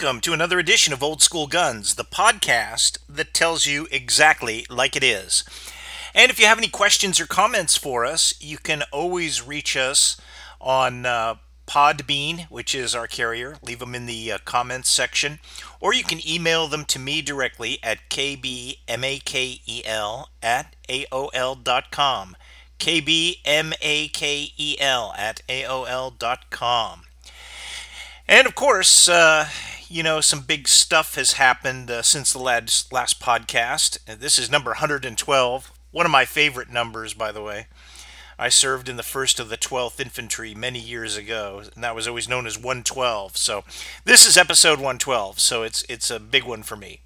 Welcome to another edition of Old School Guns, the podcast that tells you exactly like it is. And if you have any questions or comments for us, you can always reach us on uh, Podbean, which is our carrier. Leave them in the uh, comments section. Or you can email them to me directly at kbmakel at aol.com. kbmakel at aol.com. And of course, uh, you know, some big stuff has happened uh, since the last, last podcast. This is number 112, one of my favorite numbers, by the way. I served in the 1st of the 12th Infantry many years ago, and that was always known as 112. So this is episode 112, so it's it's a big one for me.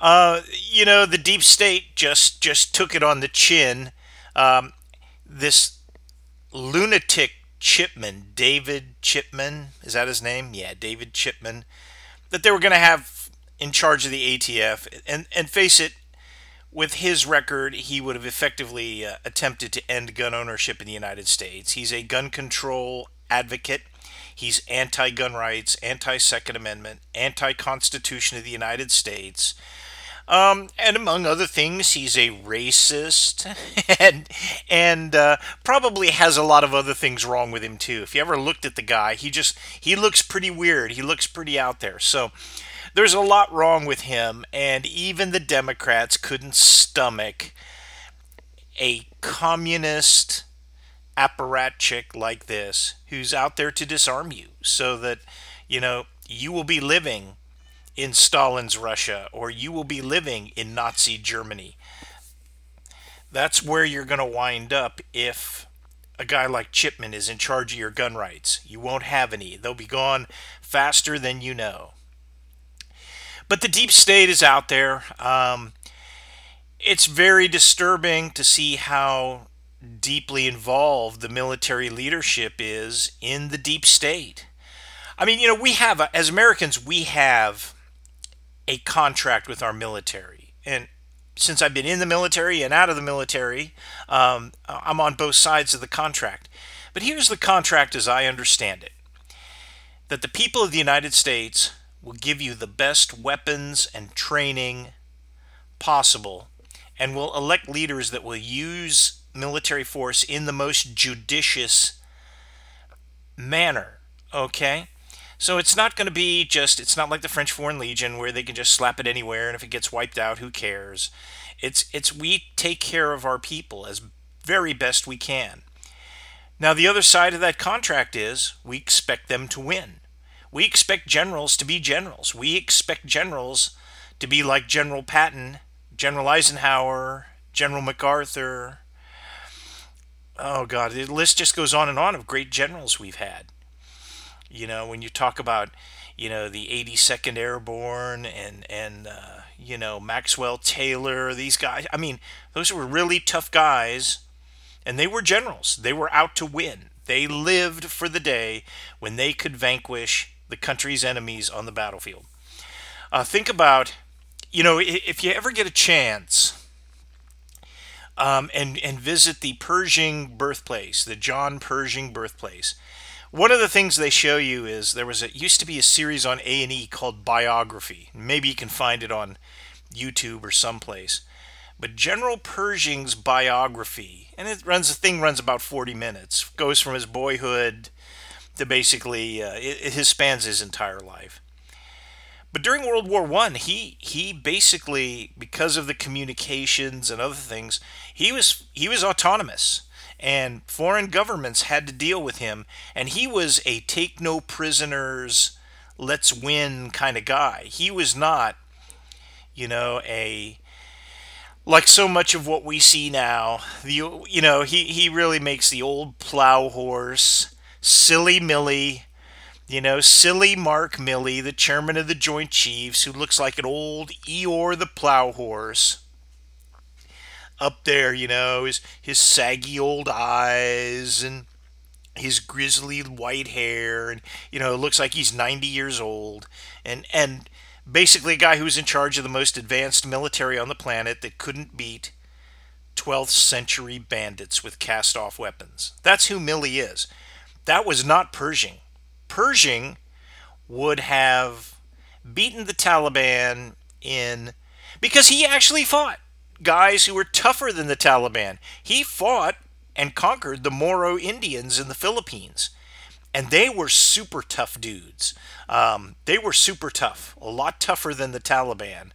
Uh, you know, the deep state just just took it on the chin. Um, this lunatic Chipman, David Chipman, is that his name? Yeah, David Chipman, that they were going to have in charge of the ATF. And, and face it, with his record, he would have effectively uh, attempted to end gun ownership in the United States. He's a gun control advocate. He's anti gun rights, anti Second Amendment, anti Constitution of the United States. Um, and among other things, he's a racist and and uh, probably has a lot of other things wrong with him too. If you ever looked at the guy, he just he looks pretty weird. He looks pretty out there. So there's a lot wrong with him, and even the Democrats couldn't stomach a communist apparatchik like this who's out there to disarm you so that you know you will be living in Stalin's Russia or you will be living in Nazi Germany. That's where you're going to wind up if a guy like Chipman is in charge of your gun rights. You won't have any. They'll be gone faster than you know. But the deep state is out there. Um, it's very disturbing to see how deeply involved the military leadership is in the deep state. I mean, you know, we have, as Americans, we have a contract with our military. And since I've been in the military and out of the military, um, I'm on both sides of the contract. But here's the contract as I understand it that the people of the United States will give you the best weapons and training possible and will elect leaders that will use military force in the most judicious manner. Okay? So it's not going to be just, it's not like the French Foreign Legion where they can just slap it anywhere and if it gets wiped out, who cares? It's, it's we take care of our people as very best we can. Now, the other side of that contract is we expect them to win. We expect generals to be generals. We expect generals to be like General Patton, General Eisenhower, General MacArthur. Oh, God, the list just goes on and on of great generals we've had. You know, when you talk about, you know, the 82nd Airborne and and uh, you know Maxwell Taylor, these guys. I mean, those were really tough guys, and they were generals. They were out to win. They lived for the day when they could vanquish the country's enemies on the battlefield. Uh, think about, you know, if you ever get a chance. Um, and and visit the Pershing birthplace, the John Pershing birthplace. One of the things they show you is there was a used to be a series on A and E called Biography. Maybe you can find it on YouTube or someplace. But General Pershing's biography, and it runs the thing runs about 40 minutes, goes from his boyhood to basically uh, it, it spans his entire life. But during World War One, he he basically because of the communications and other things, he was he was autonomous and foreign governments had to deal with him. And he was a take no prisoners, let's win kind of guy. He was not, you know, a like so much of what we see now. The you know he he really makes the old plow horse, silly Milley. You know, silly Mark Milley, the chairman of the Joint Chiefs, who looks like an old Eeyore the plow horse up there, you know, his his saggy old eyes and his grizzly white hair and you know, it looks like he's 90 years old and and basically a guy who was in charge of the most advanced military on the planet that couldn't beat 12th century bandits with cast off weapons. That's who Milley is. That was not Pershing. Pershing would have beaten the Taliban in because he actually fought guys who were tougher than the Taliban. He fought and conquered the Moro Indians in the Philippines. And they were super tough dudes. Um, they were super tough, a lot tougher than the Taliban.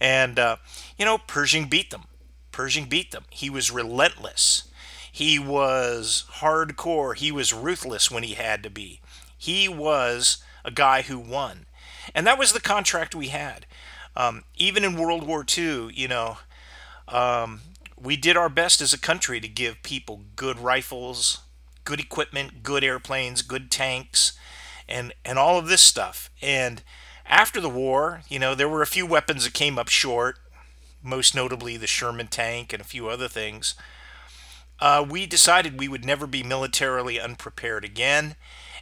And, uh, you know, Pershing beat them. Pershing beat them. He was relentless. He was hardcore. He was ruthless when he had to be. He was a guy who won. And that was the contract we had. Um, even in World War II, you know, um, we did our best as a country to give people good rifles, good equipment, good airplanes, good tanks, and and all of this stuff. And after the war, you know, there were a few weapons that came up short, most notably the Sherman tank and a few other things. Uh, we decided we would never be militarily unprepared again,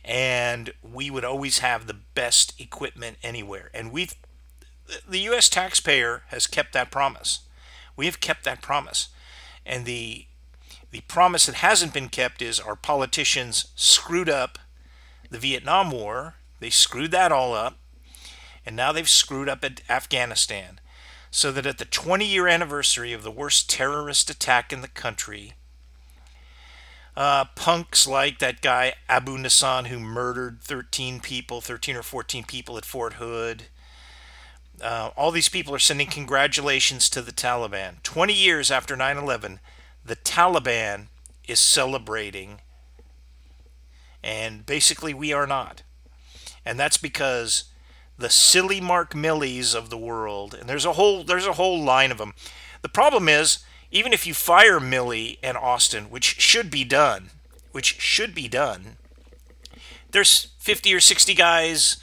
and we would always have the best equipment anywhere. And we've the U.S. taxpayer has kept that promise. We have kept that promise. And the the promise that hasn't been kept is our politicians screwed up the Vietnam War. They screwed that all up. And now they've screwed up at Afghanistan. So that at the 20 year anniversary of the worst terrorist attack in the country, uh, punks like that guy Abu Nissan who murdered 13 people, 13 or 14 people at Fort Hood, uh, all these people are sending congratulations to the Taliban. 20 years after 9 11, the Taliban is celebrating, and basically we are not. And that's because the silly Mark Milleys of the world, and there's a whole there's a whole line of them. The problem is, even if you fire Milley and Austin, which should be done, which should be done, there's 50 or 60 guys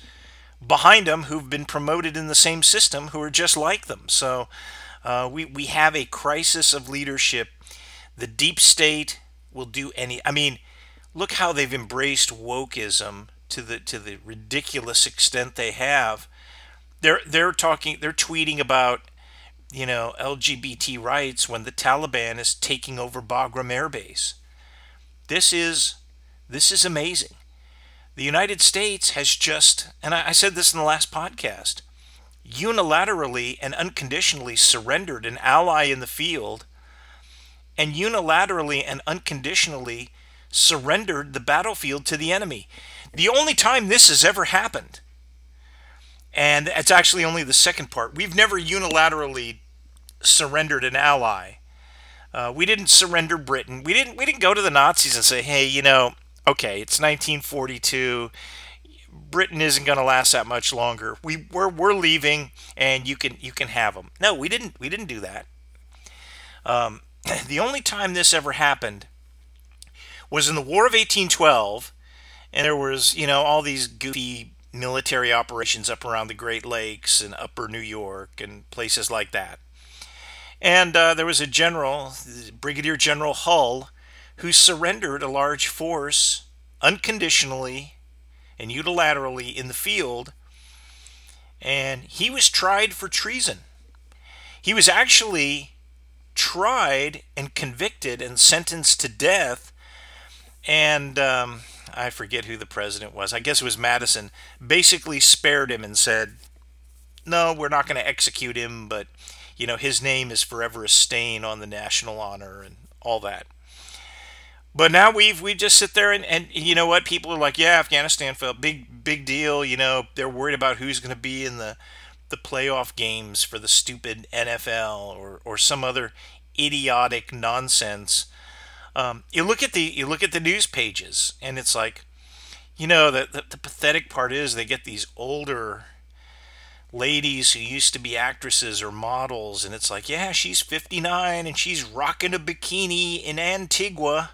behind them who've been promoted in the same system who are just like them. So uh, we, we have a crisis of leadership. The deep state will do any. I mean, look how they've embraced wokeism to the to the ridiculous extent they have. They're they're talking. They're tweeting about you know LGBT rights when the Taliban is taking over Bagram Air Base. This is this is amazing. The United States has just, and I, said this in the last podcast, unilaterally and unconditionally surrendered an ally in the field and unilaterally and unconditionally surrendered the battlefield to the enemy. The only time this has ever happened, and it's actually only the second part, we've never unilaterally surrendered an ally. Uh, we didn't surrender Britain. We didn't. We didn't go to the Nazis and say, "Hey, you know, okay, it's 1942. Britain isn't going to last that much longer. We we're, we're leaving, and you can you can have them. No, we didn't we didn't do that. Um, the only time this ever happened was in the War of 1812, and there was you know all these goofy military operations up around the Great Lakes and Upper New York and places like that. And uh, there was a general, Brigadier General Hull, who surrendered a large force unconditionally and unilaterally in the field, and he was tried for treason. He was actually tried and convicted and sentenced to death, and um, I forget who the president was. I guess it was Madison. Basically, spared him and said, "No, we're not going to execute him, but." You know, his name is forever a stain on the national honor and all that. But now we've we just sit there and, and you know what? People are like yeah Afghanistan fell big big deal you know? They're worried about who's going to be in the the playoff games for the stupid NFL or or some other idiotic nonsense. Um, you look at the you look at the news pages and it's like you know the, the the pathetic part is they get these older ladies who used to be actresses or models and it's like yeah she's 59 and she's rocking a bikini in Antigua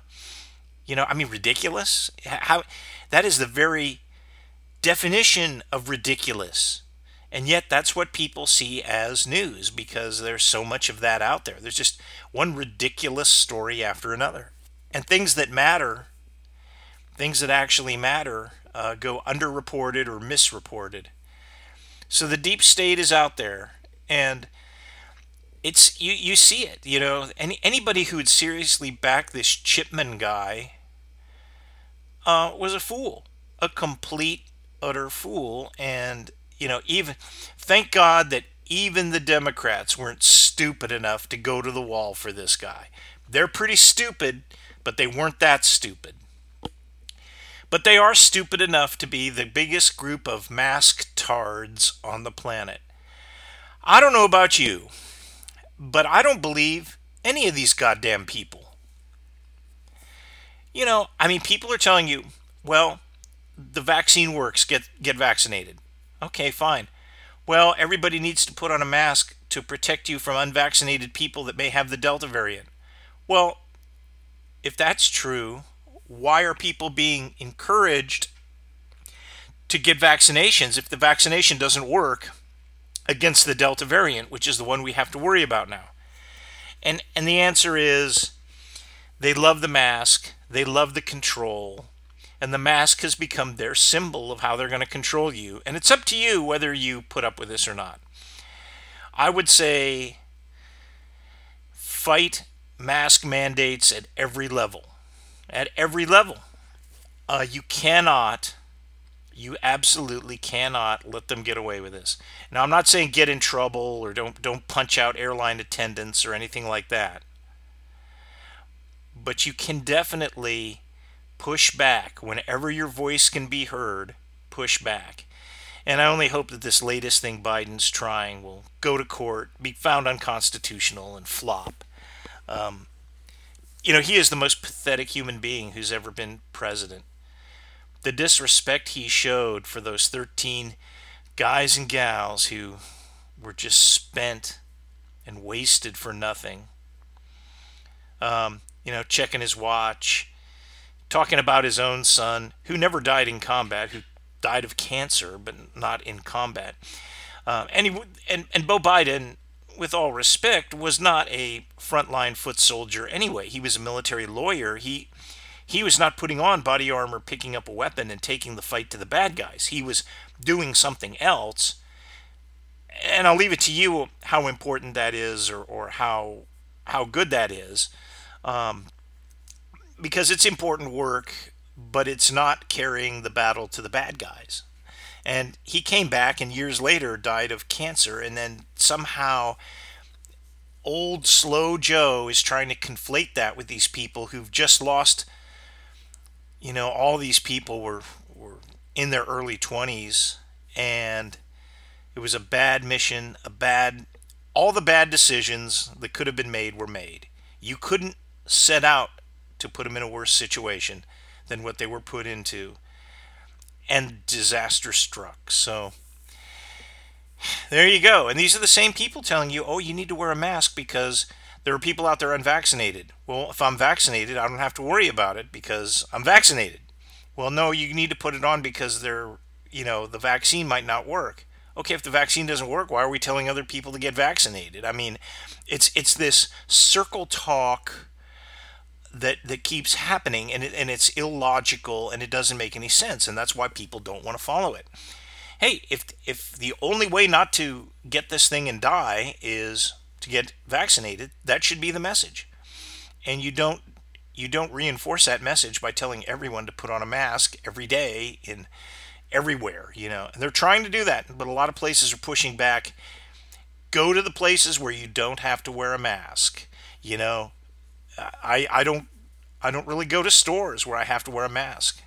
you know, I mean, ridiculous. How that is the very definition of ridiculous. And yet, that's what people see as news because there's so much of that out there. There's just one ridiculous story after another. And things that matter, things that actually matter, uh, go underreported or misreported. So the deep state is out there. And it's you, you see it, you know. Any, anybody who would seriously back this Chipman guy uh, was a fool, a complete utter fool. And, you know, even thank God that even the Democrats weren't stupid enough to go to the wall for this guy. They're pretty stupid, but they weren't that stupid. But they are stupid enough to be the biggest group of masked tards on the planet. I don't know about you, but I don't believe any of these goddamn people. You know, I mean, people are telling you, well, the vaccine works, get, get vaccinated. Okay, fine. Well, everybody needs to put on a mask to protect you from unvaccinated people that may have the Delta variant. Well, if that's true, why are people being encouraged to get vaccinations if the vaccination doesn't work against the Delta variant, which is the one we have to worry about now? And and the answer is they love the mask, they love the control, and the mask has become their symbol of how they're going to control you. And it's up to you whether you put up with this or not. I would say fight mask mandates at every level. At every level. Uh, you cannot, you absolutely cannot let them get away with this. Now, I'm not saying get in trouble or don't don't punch out airline attendants or anything like that. But you can definitely push back whenever your voice can be heard. Push back. And I only hope that this latest thing Biden's trying will go to court, be found unconstitutional, and flop. Um, you know, he is the most pathetic human being who's ever been president. The disrespect he showed for those 13 guys and gals who were just spent and wasted for nothing. Um, you know, checking his watch, talking about his own son, who never died in combat, who died of cancer, but not in combat. Uh, and, he, and, and Beau Biden with all respect, was not a frontline foot soldier anyway. He was a military lawyer. He he was not putting on body armor, picking up a weapon, and taking the fight to the bad guys. He was doing something else. And I'll leave it to you how important that is, or, or how how good that is, um, because it's important work, but it's not carrying the battle to the bad guys. And he came back and years later died of cancer. And then somehow old slow Joe is trying to conflate that with these people who've just lost, you know, all these people were, were in their early 20s and it was a bad mission, a bad, all the bad decisions that could have been made were made. You couldn't set out to put them in a worse situation than what they were put into and disaster struck. So there you go. And these are the same people telling you, oh, you need to wear a mask because there are people out there unvaccinated. Well, if I'm vaccinated, I don't have to worry about it because I'm vaccinated. Well, no, you need to put it on because they're, you know, the vaccine might not work. Okay, if the vaccine doesn't work, why are we telling other people to get vaccinated? I mean, it's it's this circle talk that that keeps happening and it, and it's illogical and it doesn't make any sense and that's why people don't want to follow it. Hey, if if the only way not to get this thing and die is to get vaccinated, that should be the message. And you don't you don't reinforce that message by telling everyone to put on a mask every day in everywhere, you know. And they're trying to do that, but a lot of places are pushing back. Go to the places where you don't have to wear a mask. You know, I I don't I don't really go to stores where I have to wear a mask.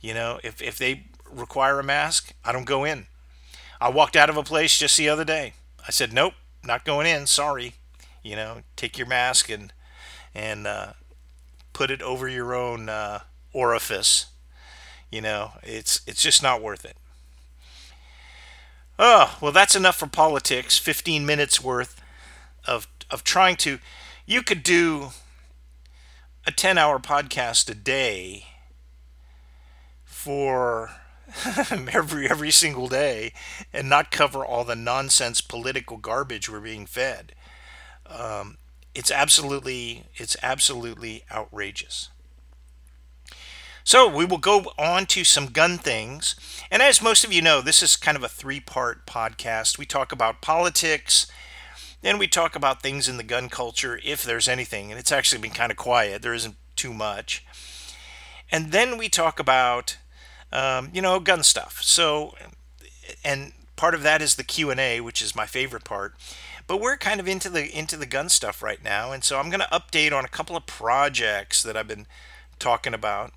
You know, if if they require a mask, I don't go in. I walked out of a place just the other day. I said, "Nope, not going in. Sorry." You know, take your mask and and uh, put it over your own uh, orifice. You know, it's it's just not worth it. Oh, well, that's enough for politics. 15 minutes worth of of trying to you could do a 10 hour podcast a day for every every single day and not cover all the nonsense political garbage we're being fed. Um, it's absolutely it's absolutely outrageous. So we will go on to some gun things. And as most of you know, this is kind of a three part podcast. We talk about politics, then we talk about things in the gun culture, if there's anything, and it's actually been kind of quiet. There isn't too much. And then we talk about um, you know, gun stuff. So, and part of that is the Q and A, which is my favorite part. But we're kind of into the into the gun stuff right now, and so I'm going to update on a couple of projects that I've been talking about.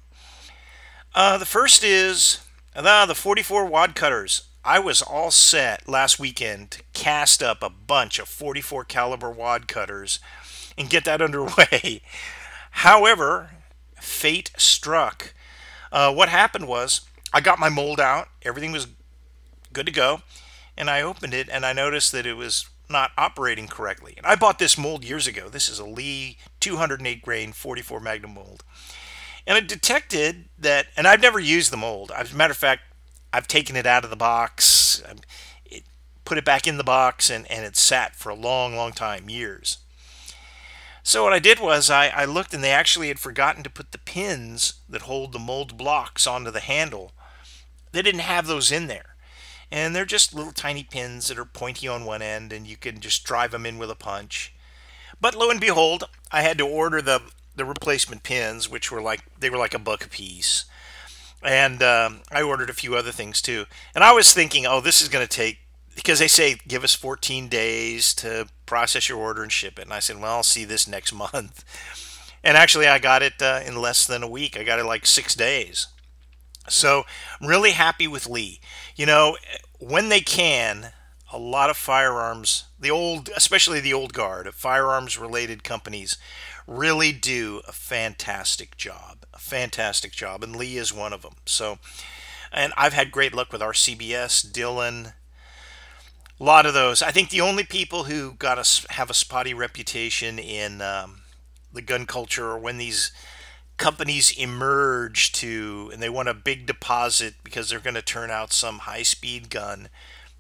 Uh, the first is uh, the 44 wad cutters. I was all set last weekend to cast up a bunch of 44 caliber wad cutters and get that underway. However, fate struck. Uh, what happened was I got my mold out, everything was good to go, and I opened it and I noticed that it was not operating correctly. And I bought this mold years ago. This is a Lee 208 grain 44 Magnum mold. And it detected that, and I've never used the mold. As a matter of fact, I've taken it out of the box, um, it, put it back in the box, and, and it sat for a long, long time, years. So what I did was I, I looked and they actually had forgotten to put the pins that hold the mold blocks onto the handle. They didn't have those in there. And they're just little tiny pins that are pointy on one end and you can just drive them in with a punch. But lo and behold, I had to order the the replacement pins, which were like they were like a buck a piece. And um, I ordered a few other things too. And I was thinking, oh, this is going to take because they say give us 14 days to process your order and ship it. And I said, well, I'll see this next month. And actually, I got it uh, in less than a week. I got it like six days. So I'm really happy with Lee. You know, when they can, a lot of firearms, the old, especially the old guard firearms related companies, really do a fantastic job. A fantastic job. And Lee is one of them. So, and I've had great luck with RCBS, Dillon, a lot of those. I think the only people who got us have a spotty reputation in um, the gun culture are when these companies emerge to and they want a big deposit because they're going to turn out some high speed gun.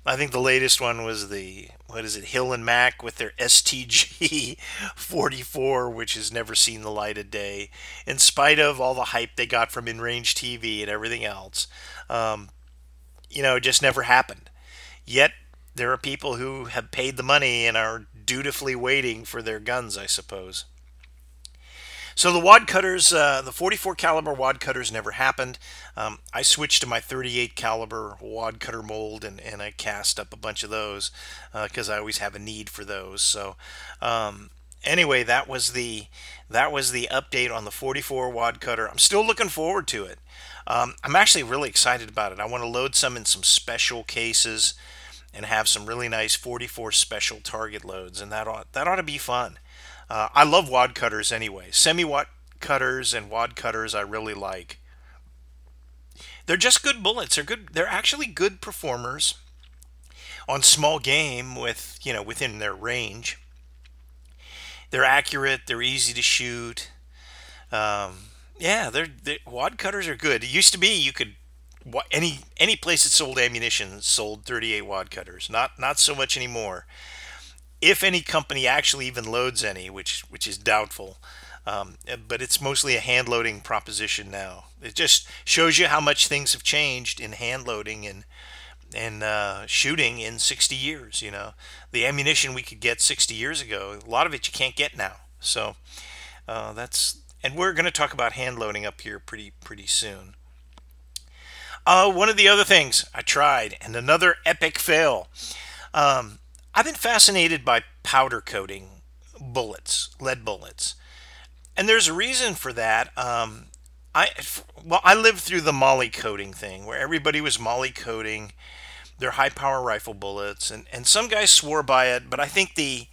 I think the latest one was the what is it Hill and Mac with their STG 44 which has never seen the light of day in spite of all the hype they got from InRange TV and everything else. Um, you know, it just never happened. Yet there are people who have paid the money and are dutifully waiting for their guns, I suppose. So the wad cutters, uh, the 44 caliber wad cutters never happened. Um, I switched to my 38 caliber wad cutter mold and, and I cast up a bunch of those because uh, I always have a need for those. So um, anyway, that was the that was the update on the 44 wad cutter. I'm still looking forward to it. Um, I'm actually really excited about it. I want to load some in some special cases and have some really nice 44 special target loads, and that ought that ought to be fun. Uh, I love wad cutters anyway. Semi wad cutters and wad cutters I really like. They're just good bullets. They're good. They're actually good performers on small game with you know within their range. They're accurate. They're easy to shoot. Um, yeah, they're, they're wad cutters are good. It used to be you could any any place that sold ammunition sold 38 wad cutters. Not not so much anymore. If any company actually even loads any, which which is doubtful, um, but it's mostly a hand loading proposition now. It just shows you how much things have changed in hand loading and and uh, shooting in 60 years. You know, the ammunition we could get 60 years ago, a lot of it you can't get now. So uh, that's and we're going to talk about hand loading up here pretty pretty soon. Uh, one of the other things I tried, and another epic fail. Um, I've been fascinated by powder coating bullets, lead bullets, and there's a reason for that. Um, I well, I lived through the moly coating thing, where everybody was moly coating their high power rifle bullets, and and some guys swore by it, but I think the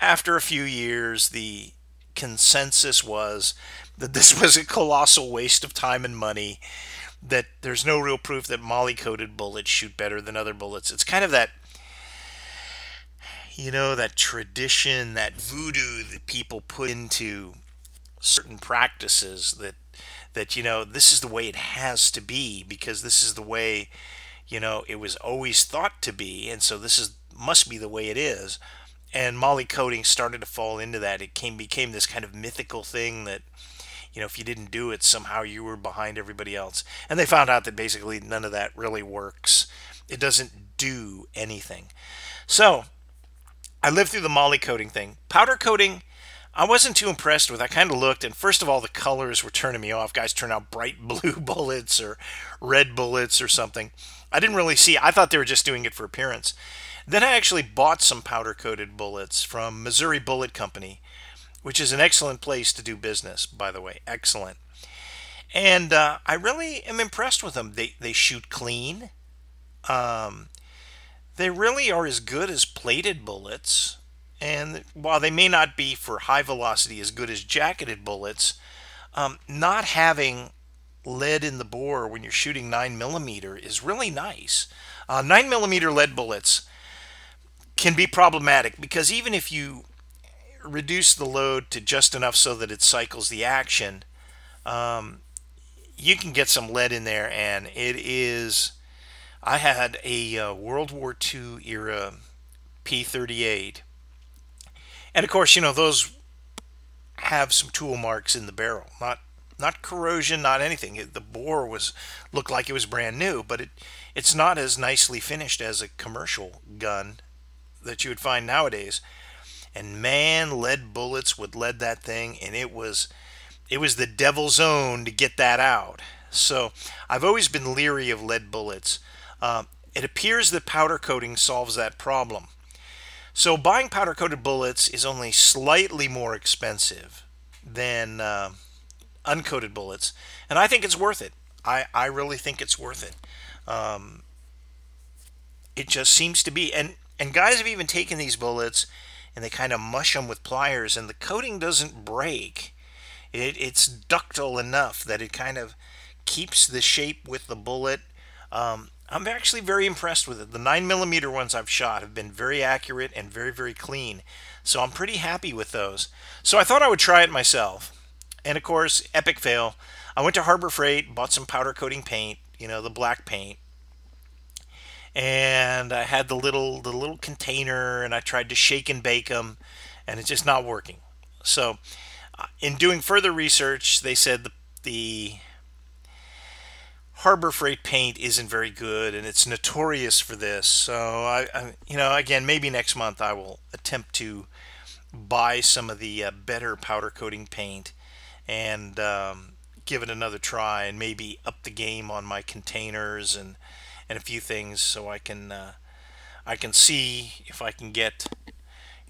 after a few years, the consensus was that this was a colossal waste of time and money that there's no real proof that moly coated bullets shoot better than other bullets. It's kind of that you know that tradition, that voodoo that people put into certain practices that that you know this is the way it has to be because this is the way you know it was always thought to be and so this is must be the way it is and moly coating started to fall into that it came became this kind of mythical thing that you know, if you didn't do it, somehow you were behind everybody else. And they found out that basically none of that really works. It doesn't do anything. So I lived through the moly coating thing. Powder coating, I wasn't too impressed with. I kind of looked, and first of all, the colors were turning me off. Guys turn out bright blue bullets or red bullets or something. I didn't really see. I thought they were just doing it for appearance. Then I actually bought some powder coated bullets from Missouri Bullet Company, which is an excellent place to do business, by the way. Excellent. And uh, I really am impressed with them. They, they shoot clean. Um, they really are as good as plated bullets. And while they may not be for high velocity as good as jacketed bullets, um, not having lead in the bore when you're shooting 9mm is really nice. Uh, 9 millimeter lead bullets can be problematic because even if you reduce the load to just enough so that it cycles the action, um, you can get some lead in there, and it is. I had a uh, World War II era P38, and of course, you know those have some tool marks in the barrel, not not corrosion, not anything. It, the bore was looked like it was brand new, but it it's not as nicely finished as a commercial gun that you would find nowadays. And man, lead bullets would lead that thing, and it was it was the devil's own to get that out. So I've always been leery of lead bullets. Uh, it appears that powder coating solves that problem. So buying powder coated bullets is only slightly more expensive than uh, uncoated bullets, and I think it's worth it. I, I really think it's worth it. Um, it just seems to be, and and guys have even taken these bullets and they kind of mush them with pliers, and the coating doesn't break. It, it's ductile enough that it kind of keeps the shape with the bullet. Um, I'm actually very impressed with it. The 9mm ones I've shot have been very accurate and very, very clean. So I'm pretty happy with those. So I thought I would try it myself. And of course, epic fail. I went to Harbor Freight, bought some powder coating paint, you know, the black paint. And I had the little the little container and I tried to shake and bake them and it's just not working. So uh, in doing further research, they said the, the Harbor Freight paint isn't very good, and it's notorious for this. So I, I, you know, again, maybe next month I will attempt to buy some of the uh, better powder coating paint and um, give it another try, and maybe up the game on my containers and and a few things, so I can uh, I can see if I can get,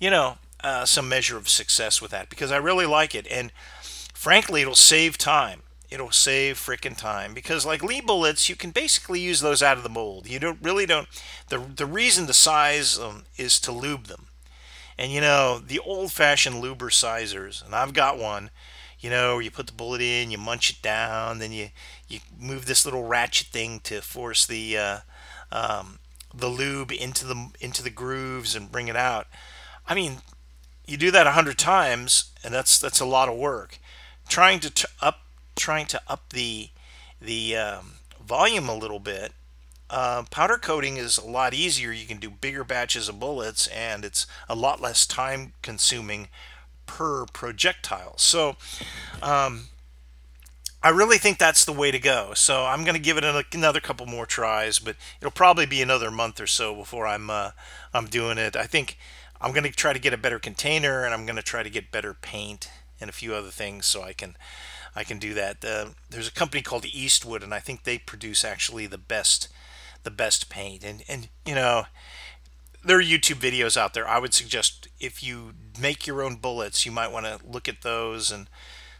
you know, uh, some measure of success with that because I really like it. And frankly, it'll save time. It'll save freaking time because like Lee bullets, you can basically use those out of the mold. You don't really don't. The the reason to size them is to lube them. And you know the old-fashioned luber sizers, and I've got one. You know, you put the bullet in, you munch it down, then you you move this little ratchet thing to force the uh, um, the lube into the into the grooves and bring it out. I mean, you do that a hundred times, and that's that's a lot of work. Trying to t- up trying to up the the um, volume a little bit. Uh, powder coating is a lot easier. You can do bigger batches of bullets, and it's a lot less time consuming per projectile. So, um, I really think that's the way to go. So I'm going to give it another couple more tries, but it'll probably be another month or so before I'm uh, I'm doing it. I think I'm going to try to get a better container and I'm going to try to get better paint and a few other things so I can I can do that. Uh, there's a company called Eastwood and I think they produce actually the best the best paint and and you know there are YouTube videos out there. I would suggest if you make your own bullets, you might want to look at those and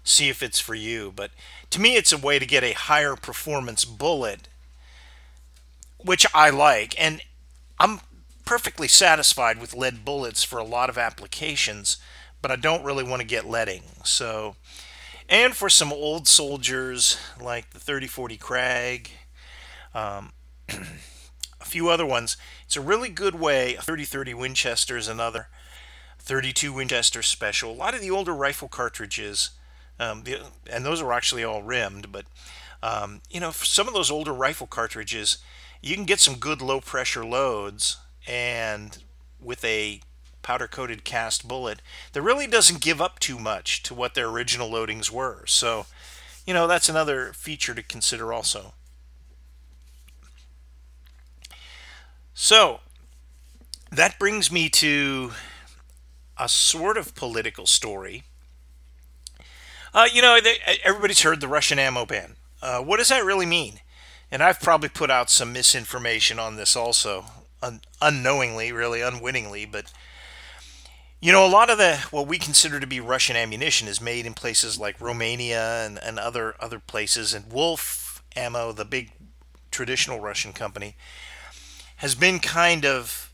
see if it's for you. But to me, it's a way to get a higher performance bullet, which I like. And I'm perfectly satisfied with lead bullets for a lot of applications, but I don't really want to get leading. So, and for some old soldiers like the 3040 Krag, um, a few other ones, it's a really good way. 3030 Winchester is another. 32 Winchester Special. A lot of the older rifle cartridges, um, and those are actually all rimmed, but um, you know, some of those older rifle cartridges, you can get some good low pressure loads and with a powder coated cast bullet that really doesn't give up too much to what their original loadings were. So, you know, that's another feature to consider also. So, that brings me to a sort of political story. Uh, you know, they, everybody's heard the Russian ammo ban. Uh, what does that really mean? And I've probably put out some misinformation on this also, un- unknowingly, really unwittingly. But you know, a lot of the what we consider to be Russian ammunition is made in places like Romania and, and other other places. And Wolf Ammo, the big traditional Russian company, has been kind of.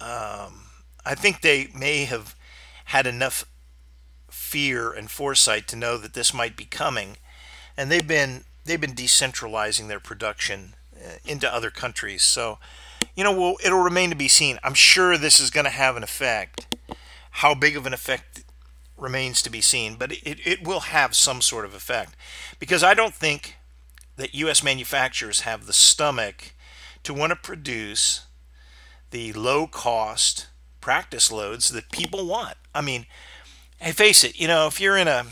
Um, I think they may have had enough fear and foresight to know that this might be coming, and they've been they've been decentralizing their production uh, into other countries. So, you know, well, it'll remain to be seen. I'm sure this is going to have an effect. How big of an effect remains to be seen, but it, it will have some sort of effect because I don't think that U.S. manufacturers have the stomach to want to produce the low cost practice loads that people want. I mean, hey, face it, you know, if you're in a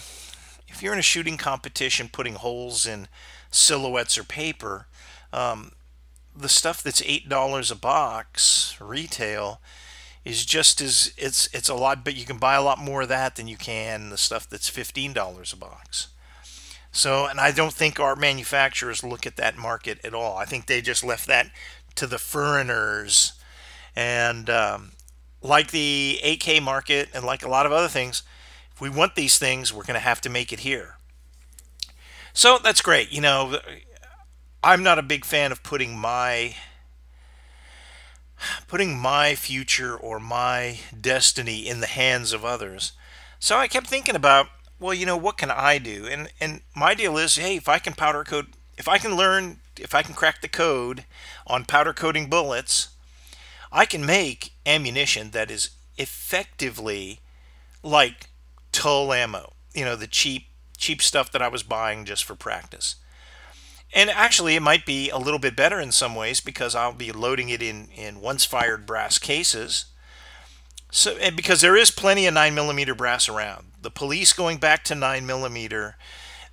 if you're in a shooting competition putting holes in silhouettes or paper, um, the stuff that's eight dollars a box retail is just as it's it's a lot, but you can buy a lot more of that than you can the stuff that's fifteen dollars a box. So, and I don't think our manufacturers look at that market at all. I think they just left that to the foreigners, and um, like the AK market and like a lot of other things, if we want these things, we're going to have to make it here. So that's great. You know, I'm not a big fan of putting my putting my future or my destiny in the hands of others. So I kept thinking about, well, you know, what can I do? And and my deal is, hey, if I can powder coat, if I can learn, if I can crack the code on powder coating bullets, I can make ammunition that is effectively like Tula ammo, you know, the cheap cheap stuff that I was buying just for practice. And actually, it might be a little bit better in some ways because I'll be loading it in, in once fired brass cases. So, because there is plenty of 9mm brass around. The police going back to 9mm,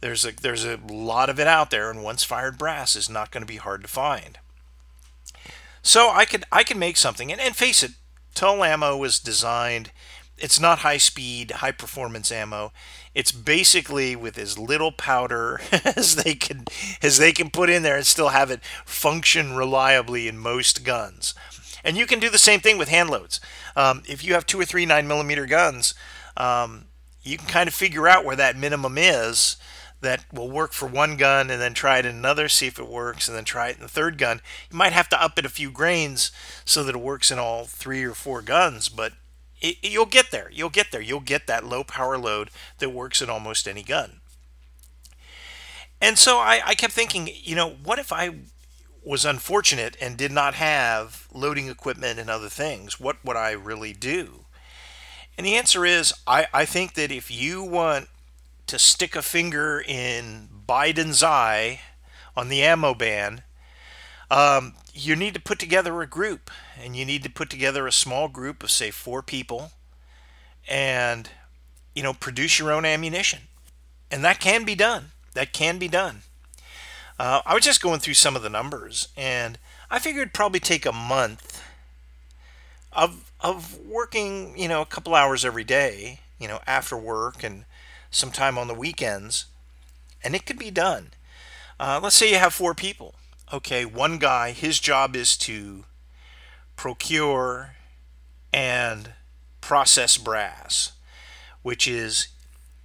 there's a, there's a lot of it out there, and once fired brass is not going to be hard to find. So I could I can make something, and, and face it, Tula ammo was designed it's not high speed, high performance ammo. It's basically with as little powder as they can as they can put in there and still have it function reliably in most guns. And you can do the same thing with hand loads. Um, if you have two or three nine millimeter guns, um, you can kind of figure out where that minimum is that will work for one gun and then try it in another, see if it works, and then try it in the third gun. You might have to up it a few grains so that it works in all three or four guns, but it, you'll get there. You'll get there. You'll get that low power load that works in almost any gun. And so I, I kept thinking, you know, what if I was unfortunate and did not have loading equipment and other things? What would I really do? And the answer is I, I think that if you want to stick a finger in Biden's eye on the ammo ban, um, you need to put together a group and you need to put together a small group of say four people and you know produce your own ammunition. And that can be done. That can be done. Uh, i was just going through some of the numbers and i figured probably take a month of of working you know a couple hours every day you know after work and some time on the weekends and it could be done. Uh, let's say you have four people okay, one guy, his job is to procure and process brass, which is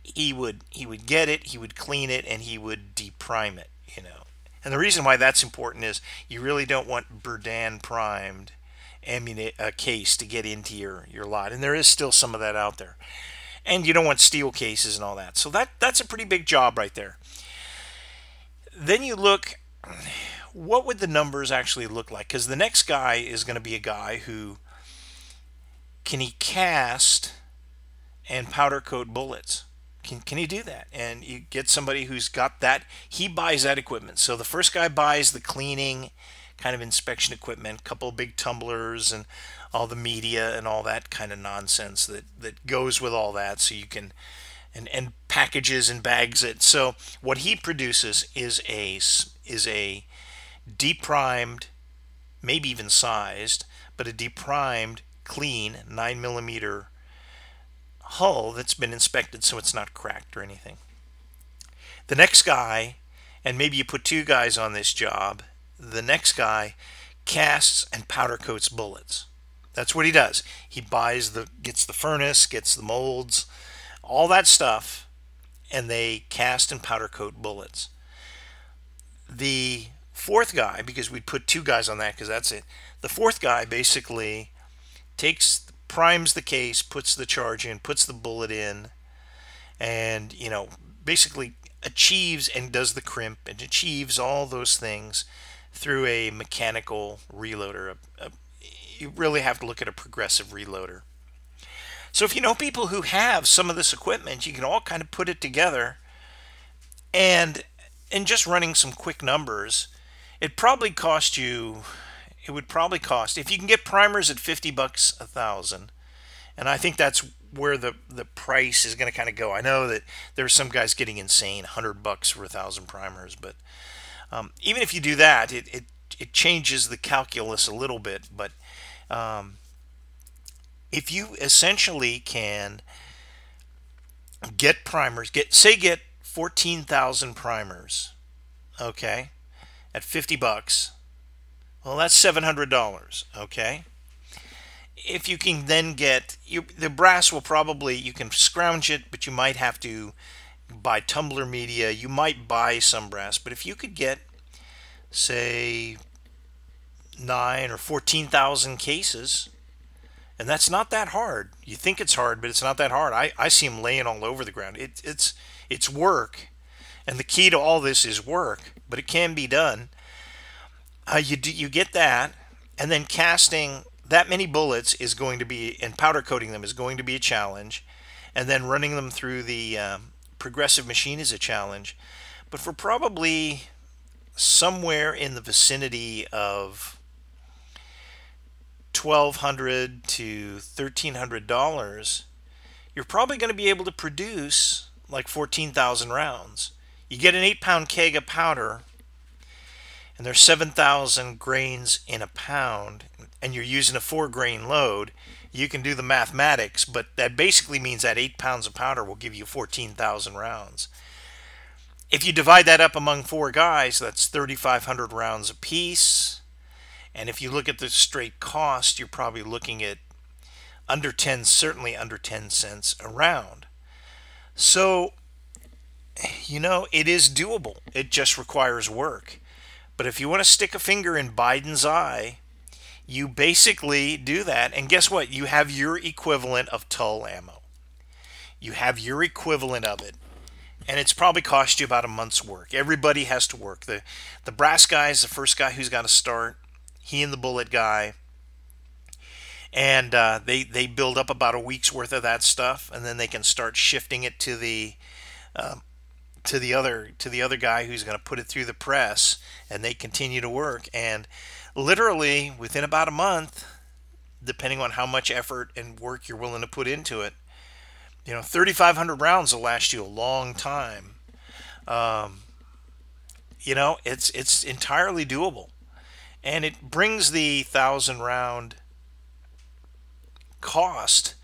he would he would get it, he would clean it, and he would deprime it, you know. And the reason why that's important is you really don't want Berdan primed ammunition a uh, case to get into your your lot, and there is still some of that out there. And you don't want steel cases and all that. So that that's a pretty big job right there. Then you look what would the numbers actually look like? Because the next guy is going to be a guy who can he cast and powder coat bullets? Can, can he do that? And you get somebody who's got that, he buys that equipment. So the first guy buys the cleaning kind of inspection equipment, couple big tumblers and all the media and all that kind of nonsense that, that goes with all that so you can and, and packages and bags it. So what he produces is a is a deprimed, maybe even sized, but a deprimed, clean 9 millimeter hull that's been inspected so it's not cracked or anything. The next guy, and maybe you put two guys on this job, the next guy casts and powder coats bullets. That's what he does. He buys the gets the furnace, gets the molds, all that stuff, and they cast and powder coat bullets. The fourth guy, because we'd put two guys on that because that's it. The fourth guy basically takes primes the case, puts the charge in, puts the bullet in, and you know basically achieves and does the crimp and achieves all those things through a mechanical reloader. A, a, you really have to look at a progressive reloader. So if you know people who have some of this equipment, you can all kind of put it together and and just running some quick numbers, it probably cost you it would probably cost if you can get primers at 50 bucks a thousand and i think that's where the the price is going to kind of go. I know that there's some guys getting insane 100 bucks for a thousand primers but um, even if you do that it, it it changes the calculus a little bit but um, if you essentially can get primers get say get 14,000 primers okay at 50 bucks well, that's $700, okay? If you can then get the brass will probably you can scrounge it, but you might have to buy tumbler media. You might buy some brass, but if you could get say 9 or 14,000 cases, and that's not that hard. You think it's hard, but it's not that hard. I, I see them laying all over the ground. It, it's it's work, and the key to all this is work, but it can be done uh, you do, you get that, and then casting that many bullets is going to be and powder coating them is going to be a challenge, and then running them through the um, progressive machine is a challenge. But for probably somewhere in the vicinity of twelve hundred to thirteen hundred dollars, you're probably going to be able to produce like fourteen thousand rounds. You get an eight pound keg of powder and there's 7,000 grains in a pound, and you're using a four grain load, you can do the mathematics, but that basically means that eight pounds of powder will give you 14,000 rounds. If you divide that up among four guys, that's 3,500 rounds apiece. And if you look at the straight cost, you're probably looking at under 10, certainly under 10 cents a round. So, you know, it is doable. It just requires work. But if you want to stick a finger in Biden's eye, you basically do that. And guess what? You have your equivalent of Tula ammo. You have your equivalent of it. And it's probably cost you about a month's work. Everybody has to work. The the brass guy is the first guy who's got to start. He and the bullet guy. And uh, they they build up about a week's worth of that stuff, and then they can start shifting it to the uh, to the other to the other guy who's going to put it through the press and they continue to work. And literally within about a month depending on how much effort and work you're willing to put into it you know 3500 rounds will last you a long time. Um, you know it's it's entirely doable. And it brings the thousand round cost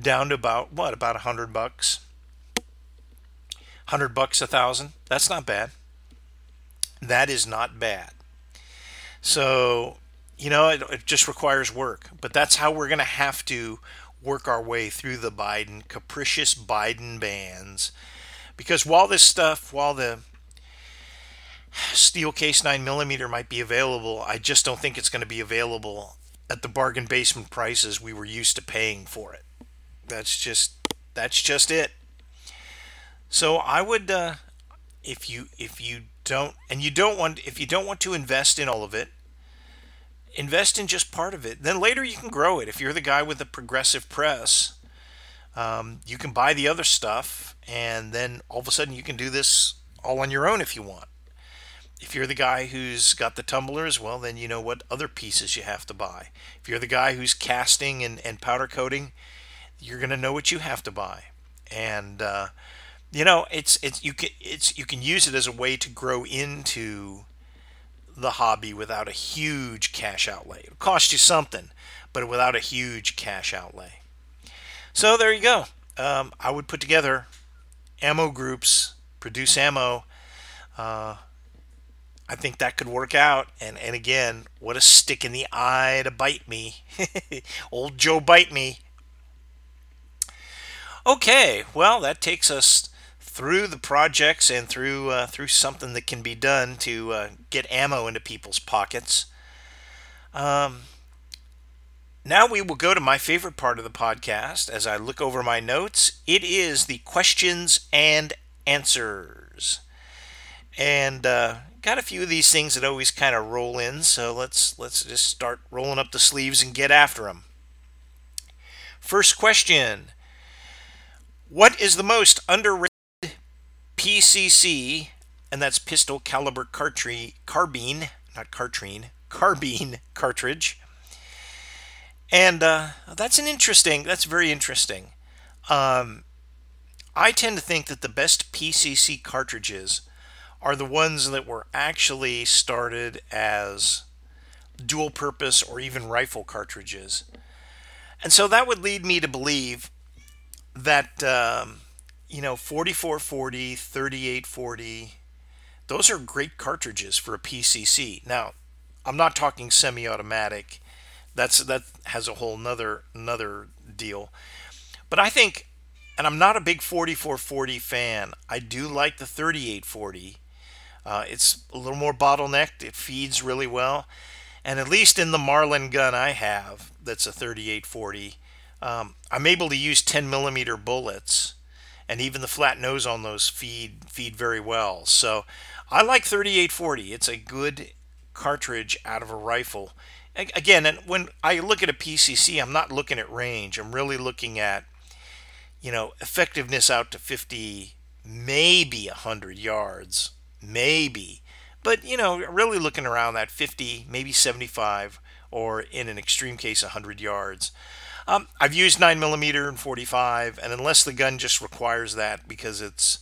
down to about what about a hundred bucks 100 bucks a thousand. That's not bad. That is not bad. So, you know, it, it just requires work. But that's how we're going to have to work our way through the Biden, capricious Biden bans. Because while this stuff, while the steel case 9 millimeter might be available, I just don't think it's going to be available at the bargain basement prices we were used to paying for it. That's just that's just it. So I would, uh, if you if you don't and you don't want if you don't want to invest in all of it, invest in just part of it. Then later you can grow it. If you're the guy with the progressive press, um, you can buy the other stuff, and then all of a sudden you can do this all on your own if you want. If you're the guy who's got the tumblers, well, then you know what other pieces you have to buy. If you're the guy who's casting and, and powder coating, you're going to know what you have to buy. And uh, you know it's it's you can it's you can use it as a way to grow into the hobby without a huge cash outlay. It'll cost you something, but without a huge cash outlay. So there you go. um, I would put together ammo groups, produce ammo. Uh, I think that could work out. And and again, what a stick in the eye to bite me, old Joe bite me. Okay, well that takes us through the projects and through uh, through something that can be done to uh, get ammo into people's pockets. Um, now we will go to my favorite part of the podcast as I look over my notes. It is the questions and answers. And uh, got a few of these things that always kind of roll in, so let's let's just start rolling up the sleeves and get after them. First question. What is the most underrated PCC, and that's pistol caliber cartridge, carbine, not cartrine, carbine cartridge? And uh, that's an interesting, that's very interesting. Um, I tend to think that the best PCC cartridges are the ones that were actually started as dual purpose or even rifle cartridges. And so that would lead me to believe that, um, you know, 4440, 3840, those are great cartridges for a PCC. Now, I'm not talking semi automatic that's that has a whole nother another deal. But I think, and I'm not a big 4440 fan. I do like the 3840. Uh, it's a little more bottlenecked. It feeds really well, and at least in the Marlin gun I have, that's a 3840. Um, I'm able to use 10 millimeter bullets, and even the flat nose on those feed feed very well. So I like 3840. It's a good cartridge out of a rifle again, and when I look at a PCC, I'm not looking at range. I'm really looking at, you know, effectiveness out to 50, maybe 100 yards, maybe. But, you know, really looking around that 50, maybe 75, or in an extreme case, 100 yards. Um, I've used 9mm and 45, and unless the gun just requires that because it's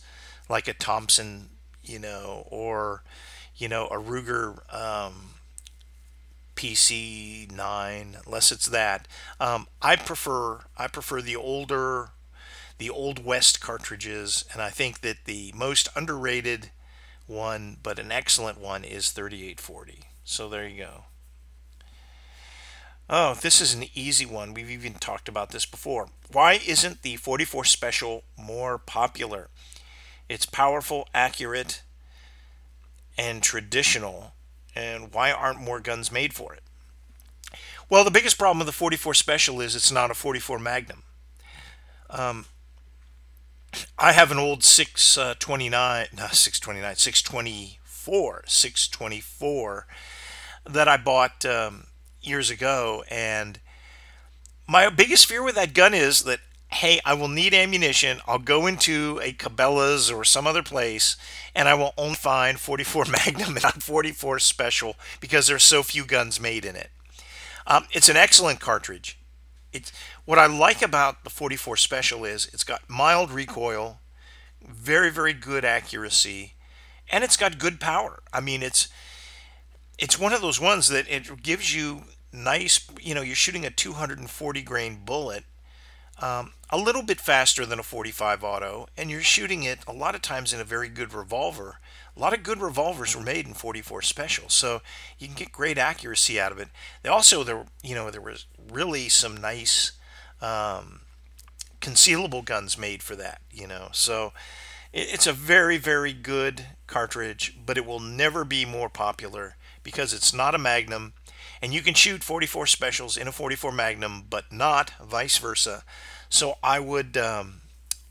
like a Thompson, you know, or, you know, a Ruger. Um, PC9, unless it's that. Um, I prefer I prefer the older, the old West cartridges, and I think that the most underrated one, but an excellent one, is 3840. So there you go. Oh, this is an easy one. We've even talked about this before. Why isn't the 44 Special more popular? It's powerful, accurate, and traditional and why aren't more guns made for it? Well, the biggest problem with the 44 Special is it's not a 44 Magnum. Um, I have an old 629, not 629, 624, 624 that I bought um, years ago, and my biggest fear with that gun is that hey, I will need ammunition. I'll go into a Cabela's or some other place and I will only find 44 Magnum and not 44 Special because there's so few guns made in it. Um, it's an excellent cartridge. It's what I like about the 44 Special is it's got mild recoil, very very good accuracy, and it's got good power. I mean, it's it's one of those ones that it gives you nice. You know, you're shooting a 240 grain bullet um, a little bit faster than a 45 auto, and you're shooting it a lot of times in a very good revolver. A lot of good revolvers were made in 44 Special, so you can get great accuracy out of it. They also there, you know, there was really some nice um, concealable guns made for that, you know. So it, it's a very, very good cartridge, but it will never be more popular because it's not a Magnum and you can shoot 44 specials in a 44 Magnum, but not vice versa. So I would um,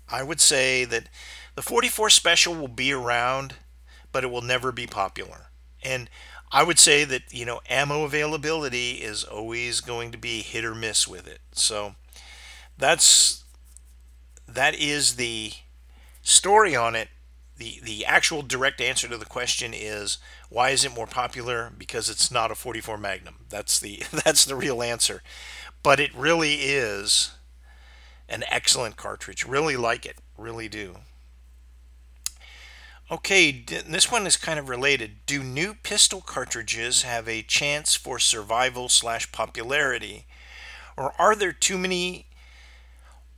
I would say that the 44 special will be around, but it will never be popular. And I would say that you know ammo availability is always going to be hit or miss with it. So that's that is the story on it the the actual direct answer to the question is why is it more popular? Because it's not a 44 magnum. That's the that's the real answer. But it really is an excellent cartridge. Really like it. Really do. Okay this one is kind of related. Do new pistol cartridges have a chance for survival slash popularity? Or are there too many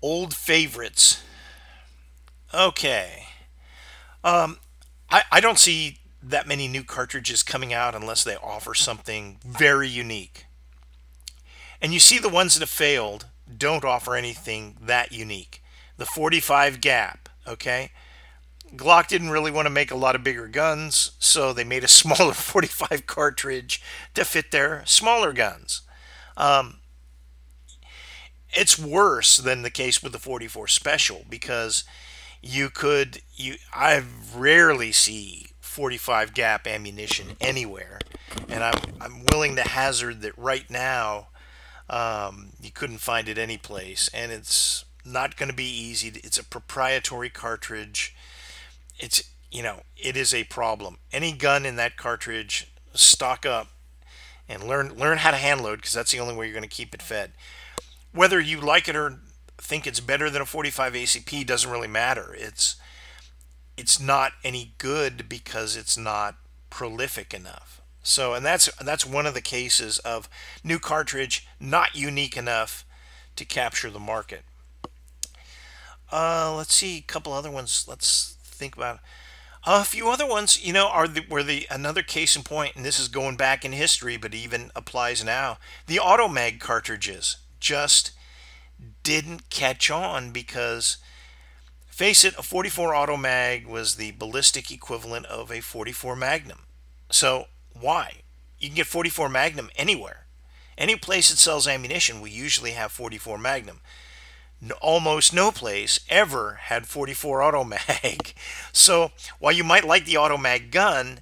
Old favorites. Okay. Um, I, I don't see that many new cartridges coming out unless they offer something very unique. And you see the ones that have failed don't offer anything that unique. The 45 gap, okay? Glock didn't really want to make a lot of bigger guns, so they made a smaller 45 cartridge to fit their smaller guns. Um, it's worse than the case with the 44 special because you could you I rarely see 45 gap ammunition anywhere, and I'm I'm willing to hazard that right now um, you couldn't find it anyplace, and it's not going to be easy. It's a proprietary cartridge. It's you know it is a problem. Any gun in that cartridge, stock up and learn learn how to hand load because that's the only way you're going to keep it fed. Whether you like it or think it's better than a 45 ACP doesn't really matter. It's it's not any good because it's not prolific enough. So, and that's that's one of the cases of new cartridge not unique enough to capture the market. Uh, let's see a couple other ones. Let's think about a few other ones. You know, are the, were the another case in point, and this is going back in history, but even applies now. The Automag cartridges just didn't catch on because face it a 44 auto mag was the ballistic equivalent of a 44 magnum. So why? You can get 44 magnum anywhere. Any place that sells ammunition will usually have 44 magnum. Almost no place ever had 44 auto mag. So while you might like the auto mag gun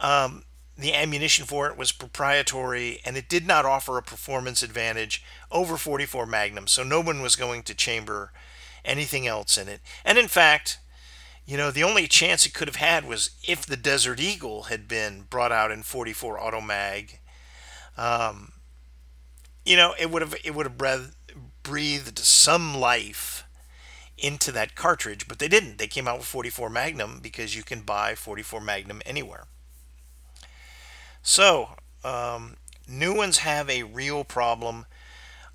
um, the ammunition for it was proprietary and it did not offer a performance advantage over 44 Magnum, so no one was going to chamber anything else in it. And in fact, you know, the only chance it could have had was if the Desert Eagle had been brought out in 44 Auto Mag. Um, you know, it would have it would have breathed, breathed some life into that cartridge, but they didn't. They came out with 44 Magnum because you can buy 44 Magnum anywhere. So, um, new ones have a real problem.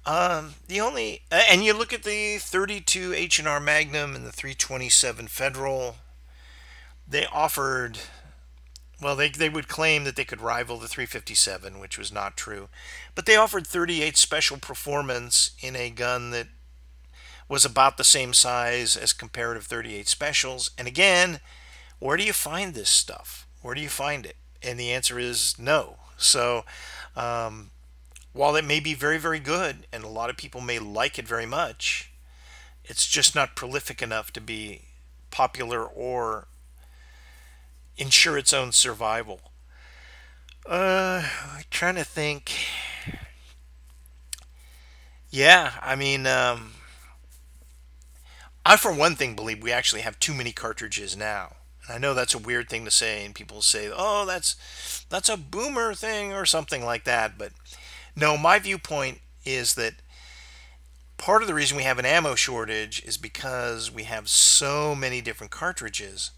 Um, the only and you look at the 32 H&R Magnum and the 327 Federal, they offered well, they, they would claim that they could rival the 357, which was not true. But they offered 38 special performance in a gun that was about the same size as comparative 38 specials. And again, where do you find this stuff? Where do you find it? And the answer is no. So, um, while it may be very, very good, and a lot of people may like it very much, it's just not prolific enough to be popular or ensure its own survival. Uh, I'm trying to think. Yeah, I mean, um, I for one thing believe we actually have too many cartridges now. I know that's a weird thing to say, and people say, "Oh, that's that's a boomer thing" or something like that. But no, my viewpoint is that part of the reason we have an ammo shortage is because we have so many different cartridges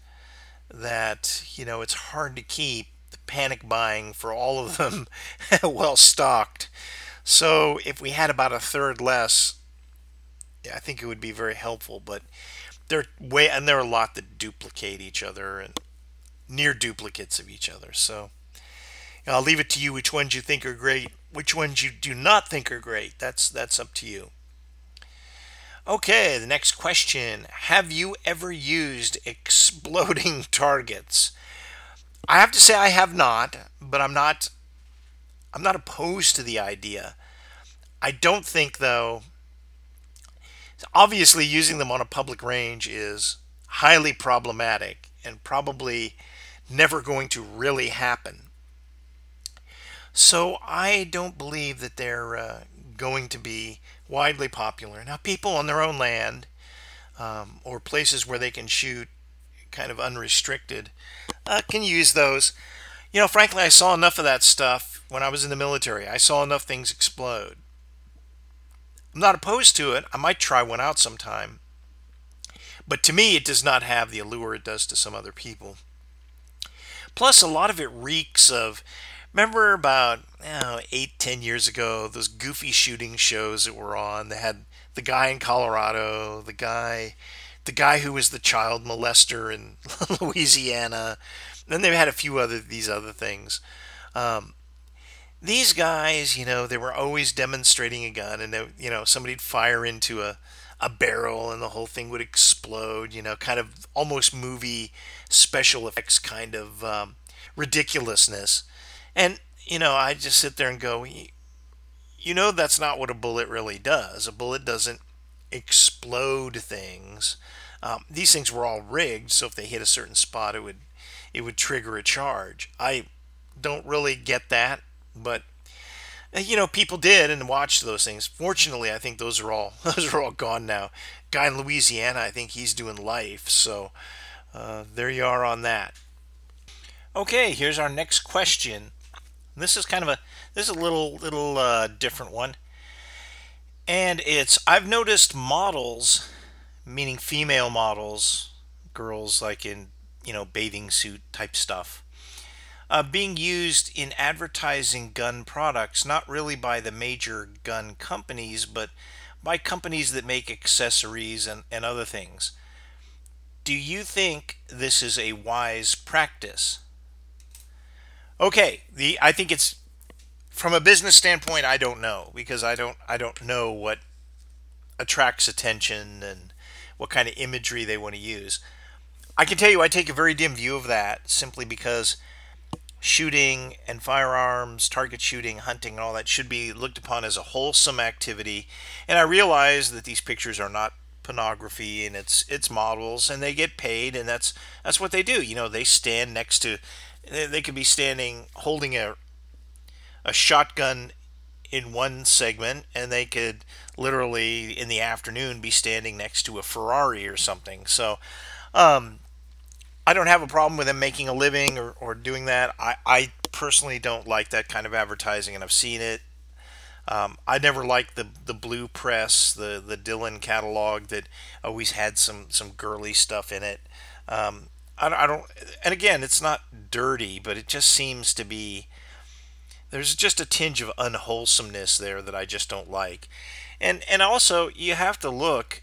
that you know it's hard to keep the panic buying for all of them well stocked. So if we had about a third less, I think it would be very helpful. But they're way and there are a lot that duplicate each other and near duplicates of each other. So I'll leave it to you which ones you think are great, which ones you do not think are great. That's that's up to you. Okay, the next question. Have you ever used exploding targets? I have to say I have not, but I'm not I'm not opposed to the idea. I don't think though Obviously, using them on a public range is highly problematic and probably never going to really happen. So I don't believe that they're uh, going to be widely popular. Now, people on their own land um, or places where they can shoot kind of unrestricted uh, can use those. You know, frankly, I saw enough of that stuff when I was in the military. I saw enough things explode. I'm not opposed to it. I might try one out sometime. But to me, it does not have the allure it does to some other people. Plus, a lot of it reeks of. Remember about know, eight, ten years ago, those goofy shooting shows that were on. They had the guy in Colorado, the guy, the guy who was the child molester in Louisiana. Then they've had a few other these other things. Um, these guys, you know, they were always demonstrating a gun, and they, you know, somebody'd fire into a a barrel and the whole thing would explode. You know, kind of almost movie special effects kind of um, ridiculousness. And you know, I just sit there and go, you know, that's not what a bullet really does. A bullet doesn't explode things. Um, these things were all rigged, so if they hit a certain spot, it would it would trigger a charge. I don't really get that, but uh, you know, people did and watched those things. Fortunately, I think those are all those are all gone now. Guy in Louisiana, I think he's doing life. So uh, there you are on that. Okay, here's our next question. This is kind of a this is a little little uh, different one, and it's I've noticed models, meaning female models, girls like in you know bathing suit type stuff uh, being used in advertising gun products, not really by the major gun companies, but by companies that make accessories and, and other things. Do you think this is a wise practice? Okay, the I think it's from a business standpoint I don't know because I don't I don't know what attracts attention and what kind of imagery they want to use. I can tell you I take a very dim view of that simply because shooting and firearms, target shooting, hunting, and all that should be looked upon as a wholesome activity. And I realize that these pictures are not pornography and it's it's models and they get paid and that's that's what they do. You know, they stand next to they could be standing holding a a shotgun in one segment and they could literally in the afternoon be standing next to a Ferrari or something. So um, I don't have a problem with them making a living or, or doing that. I, I personally don't like that kind of advertising, and I've seen it. Um, I never liked the the blue press, the the Dillon catalog that always had some some girly stuff in it. Um, I, I don't, and again, it's not dirty, but it just seems to be. There's just a tinge of unwholesomeness there that I just don't like, and and also you have to look.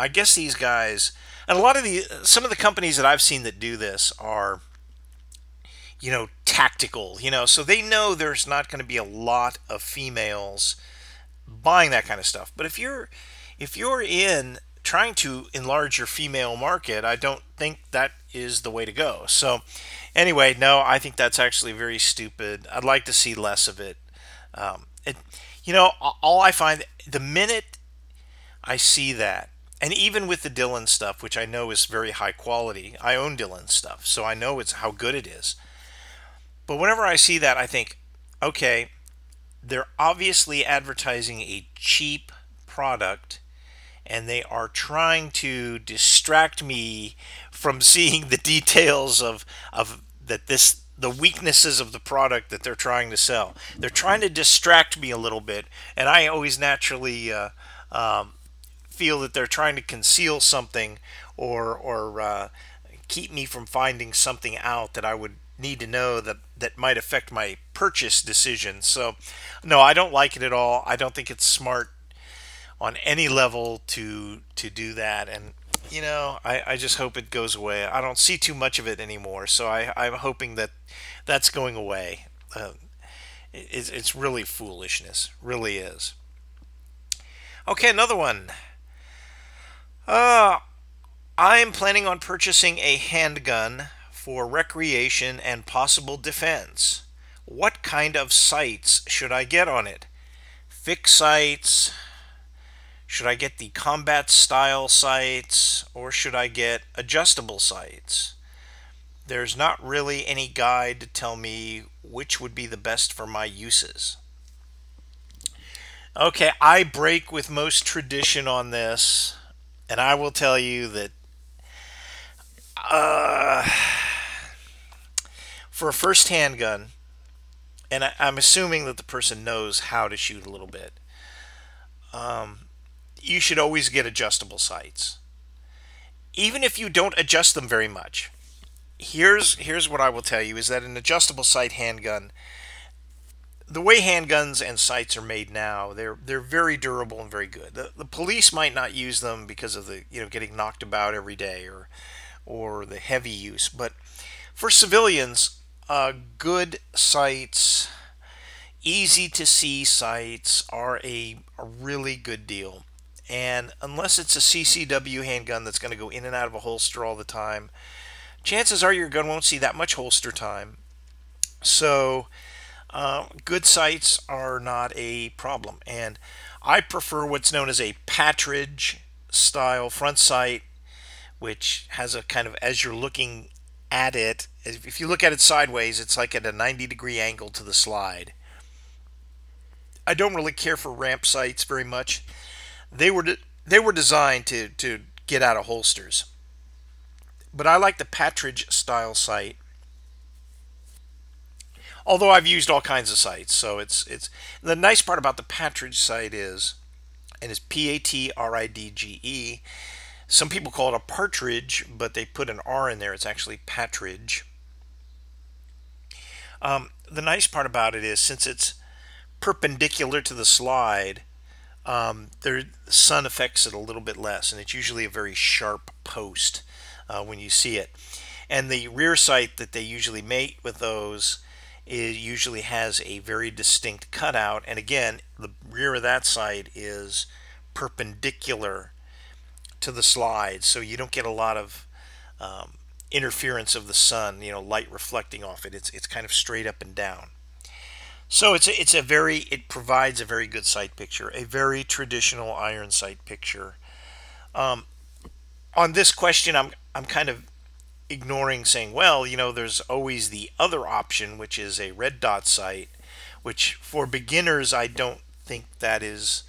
I guess these guys and a lot of the some of the companies that I've seen that do this are you know tactical you know so they know there's not going to be a lot of females buying that kind of stuff but if you're if you're in trying to enlarge your female market i don't think that is the way to go. So anyway no i think that's actually very stupid. I'd like to see less of it. Um, it you know all i find the minute i see that and even with the Dillon stuff, which I know is very high quality, I own Dillon stuff, so I know it's how good it is. But whenever I see that, I think, okay, they're obviously advertising a cheap product and they are trying to distract me from seeing the details of of that this the weaknesses of the product that they're trying to sell. They're trying to distract me a little bit, and I always naturally uh, um, feel that they're trying to conceal something or or uh, keep me from finding something out that I would need to know that that might affect my purchase decision. So, no, I don't like it at all. I don't think it's smart on any level to to do that. And you know, I, I just hope it goes away. I don't see too much of it anymore. So I I'm hoping that that's going away. Uh, it's it's really foolishness, really is. Okay, another one. Uh, I'm planning on purchasing a handgun for recreation and possible defense. What kind of sights should I get on it? Fixed sights? Should I get the combat style sights or should I get adjustable sights? There's not really any guide to tell me which would be the best for my uses. Okay, I break with most tradition on this. And I will tell you that uh, for a first handgun, and I, am assuming that the person knows how to shoot a little bit, um, you should always get adjustable sights. Even if you don't adjust them very much. Here's here's what I will tell you is that an adjustable sight handgun the way handguns and sights are made now, they're they're very durable and very good. The, the police might not use them because of the you know getting knocked about every day or or the heavy use, but for civilians, uh, good sights, easy to see sights are a, a really good deal. And unless it's a CCW handgun that's going to go in and out of a holster all the time, chances are your gun won't see that much holster time. So uh, good sights are not a problem. And I prefer what's known as a Partridge style front sight, which has a kind of, as you're looking at it, if you look at it sideways, it's like at a 90 degree angle to the slide. I don't really care for ramp sights very much. They were de- they were designed to to get out of holsters. But I like the Patridge style sight although I've used all kinds of sights. So it's it's the nice part about the Patridge sight is, and it's P A T R I D G E. Some people call it a partridge, but they put an R in there. It's actually Patridge. Um, the nice part about it is since it's perpendicular to the slide, um, the sun affects it a little bit less, and it's usually a very sharp post uh, when you see it. And the rear sight that they usually mate with those usually has a very distinct cutout. And again, the rear of that sight is perpendicular to the slide, so you don't get a lot of um, interference of the sun, you know, light reflecting off it. It's, it's kind of straight up and down. So it's a, it's a very it provides a very good sight picture, a very traditional iron sight picture. Um, on this question, I'm I'm kind of ignoring saying, well, you know, there's always the other option, which is a red dot sight, which for beginners, I don't think that is.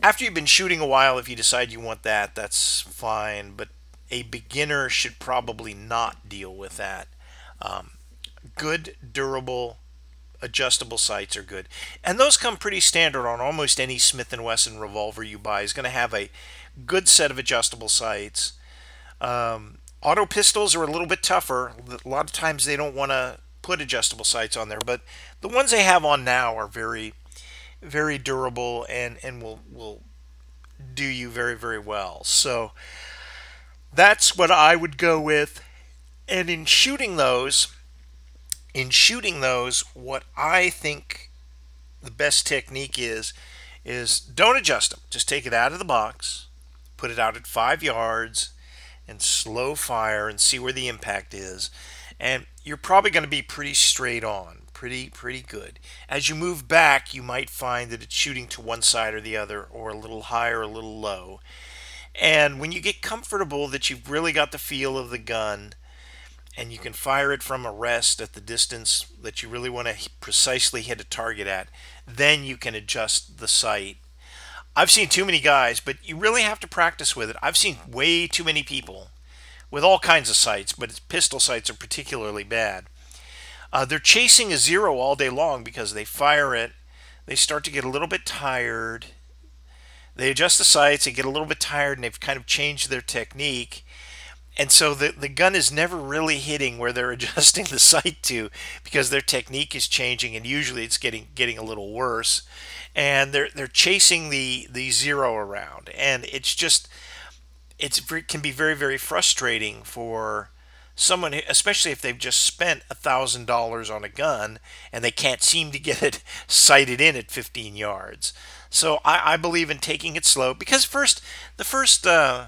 After you've been shooting a while, if you decide you want that, that's fine, but a beginner should probably not deal with that. Um, good, durable, adjustable sights are good, and those come pretty standard on almost any Smith Wesson revolver you buy. is going to have a good set of adjustable sights. Um, Auto pistols are a little bit tougher. A lot of times they don't want to put adjustable sights on there, but the ones they have on now are very, very durable and and will will do you very very well. So that's what I would go with. And in shooting those, in shooting those, what I think the best technique is is don't adjust them. Just take it out of the box, put it out at five yards and slow fire and see where the impact is. And you're probably going to be pretty straight on, pretty pretty good. As you move back, you might find that it's shooting to one side or the other, or a little high or a little low. And when you get comfortable that you've really got the feel of the gun, and you can fire it from a rest at the distance that you really want to precisely hit a target at, then you can adjust the sight I've seen too many guys, but you really have to practice with it. I've seen way too many people with all kinds of sights, but pistol sights are particularly bad. Uh, they're chasing a zero all day long because they fire it. They start to get a little bit tired. They adjust the sights, they get a little bit tired, and they've kind of changed their technique. And so the, the gun is never really hitting where they're adjusting the sight to because their technique is changing, and usually it's getting getting a little worse and they're they're chasing the the zero around, and it's just it's it can be very very frustrating for someone, especially if they've just spent a thousand dollars on a gun and they can't seem to get it sighted in at 15 yards. So I, I believe in taking it slow because first the first uh,